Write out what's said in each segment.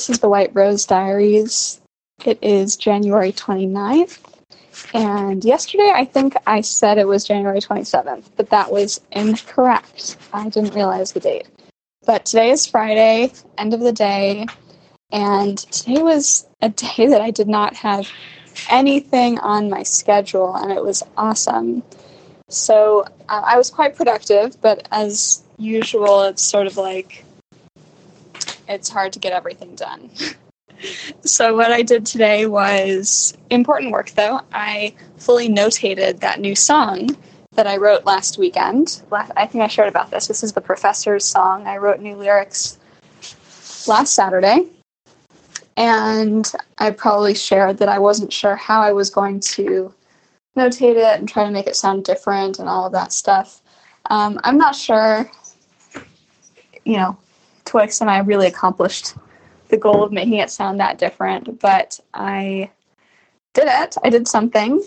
This is the White Rose Diaries. It is January 29th. And yesterday, I think I said it was January 27th, but that was incorrect. I didn't realize the date. But today is Friday, end of the day. And today was a day that I did not have anything on my schedule, and it was awesome. So uh, I was quite productive, but as usual, it's sort of like it's hard to get everything done. so what I did today was important work though. I fully notated that new song that I wrote last weekend. I think I shared about this. This is the professor's song. I wrote new lyrics last Saturday. And I probably shared that I wasn't sure how I was going to notate it and try to make it sound different and all of that stuff. Um, I'm not sure, you know, Twix and I really accomplished the goal of making it sound that different, but I did it. I did something,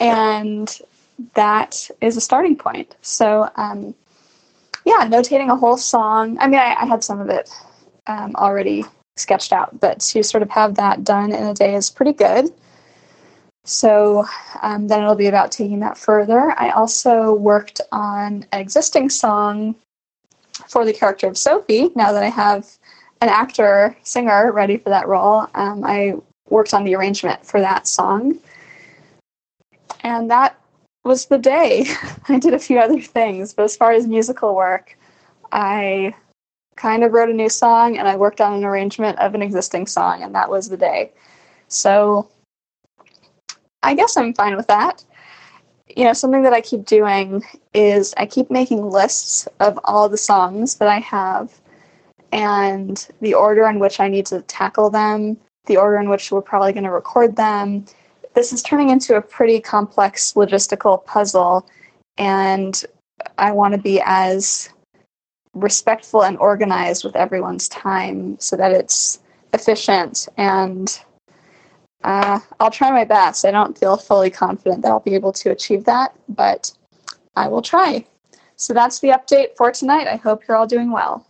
and that is a starting point. So, um, yeah, notating a whole song. I mean, I, I had some of it um, already sketched out, but to sort of have that done in a day is pretty good. So um, then it'll be about taking that further. I also worked on an existing song for the character of Sophie, now that I have an actor, singer ready for that role, um, I worked on the arrangement for that song. And that was the day. I did a few other things, but as far as musical work, I kind of wrote a new song and I worked on an arrangement of an existing song, and that was the day. So I guess I'm fine with that you know, something that I keep doing is I keep making lists of all the songs that I have and the order in which I need to tackle them, the order in which we're probably going to record them. This is turning into a pretty complex logistical puzzle, and I want to be as respectful and organized with everyone's time so that it's efficient and uh, I'll try my best. I don't feel fully confident that I'll be able to achieve that, but I will try. So that's the update for tonight. I hope you're all doing well.